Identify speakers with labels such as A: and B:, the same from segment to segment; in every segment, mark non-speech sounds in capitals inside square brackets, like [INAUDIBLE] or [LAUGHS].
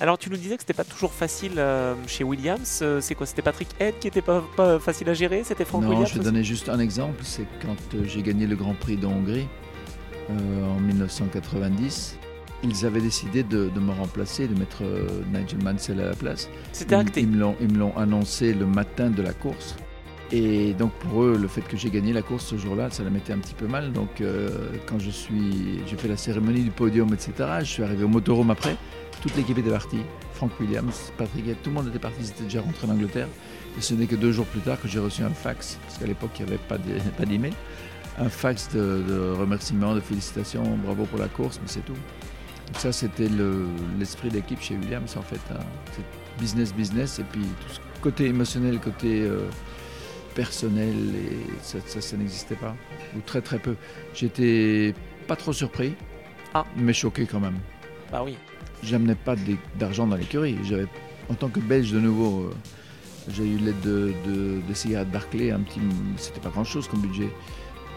A: Alors tu nous disais que c'était pas toujours facile euh, chez Williams. Euh, c'est quoi? C'était Patrick Head qui était pas, pas facile à gérer? C'était Frank
B: non,
A: Williams
B: je vais
A: aussi?
B: donner juste un exemple. C'est quand euh, j'ai gagné le Grand Prix de Hongrie euh, en 1990. Ils avaient décidé de, de me remplacer, de mettre euh, Nigel Mansell à la place.
A: C'était acté.
B: Ils ils me l'ont annoncé le matin de la course. Et donc pour eux, le fait que j'ai gagné la course ce jour-là, ça la mettait un petit peu mal. Donc euh, quand je suis, j'ai fait la cérémonie du podium, etc. Je suis arrivé au motorhome après. Toute l'équipe était partie. Frank Williams, Patrick tout le monde était parti. Ils étaient déjà rentrés en Angleterre. Et ce n'est que deux jours plus tard que j'ai reçu un fax, parce qu'à l'époque il n'y avait pas de- [LAUGHS] pas d'email, un fax de, remerciements, de félicitations, bravo pour la course, mais c'est tout. Donc ça c'était le- l'esprit d'équipe chez Williams en fait. hein. C'est business business et puis tout ce côté émotionnel, côté euh, personnel et ça, ça, ça n'existait pas ou très très peu. J'étais pas trop surpris,
A: Ah.
B: mais choqué quand même.
A: Bah oui.
B: J'amenais pas d'argent dans l'écurie. J'avais, en tant que Belge de nouveau, euh, j'ai eu l'aide de, de, de cigarettes Barclay, un petit, c'était pas grand chose comme budget.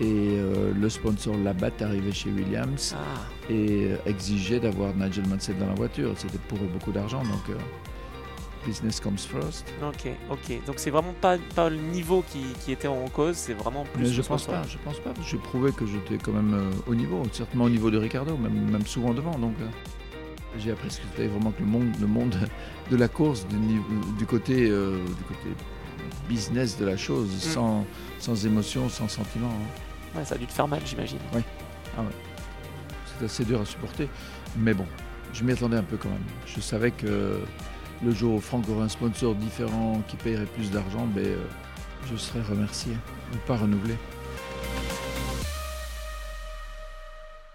B: Et euh, le sponsor Labatt arrivait chez Williams
A: Ah.
B: et euh, exigeait d'avoir Nigel Mansell dans la voiture. C'était pour eux beaucoup d'argent, donc euh, business comes first.
A: Ok, ok. Donc c'est vraiment pas, pas le niveau qui, qui était en cause, c'est vraiment plus.
B: Mais je pense pas, je pense pas. J'ai prouvé que j'étais quand même euh, au niveau, certainement au niveau de Ricardo, même, même souvent devant. Donc euh, j'ai appris ce que c'était vraiment que le monde, le monde [LAUGHS] de la course, du, côté, euh, du côté business de la chose,
A: Mm.
B: sans, sans émotion, sans sentiment. hein.
A: Ouais, ça a dû te faire mal, j'imagine.
B: C'est assez dur à supporter. Mais bon, je m'y attendais un peu quand même. Je savais que le jour où Franck aurait un sponsor différent qui paierait plus d'argent, ben, euh, je serais remercié ou pas renouvelé.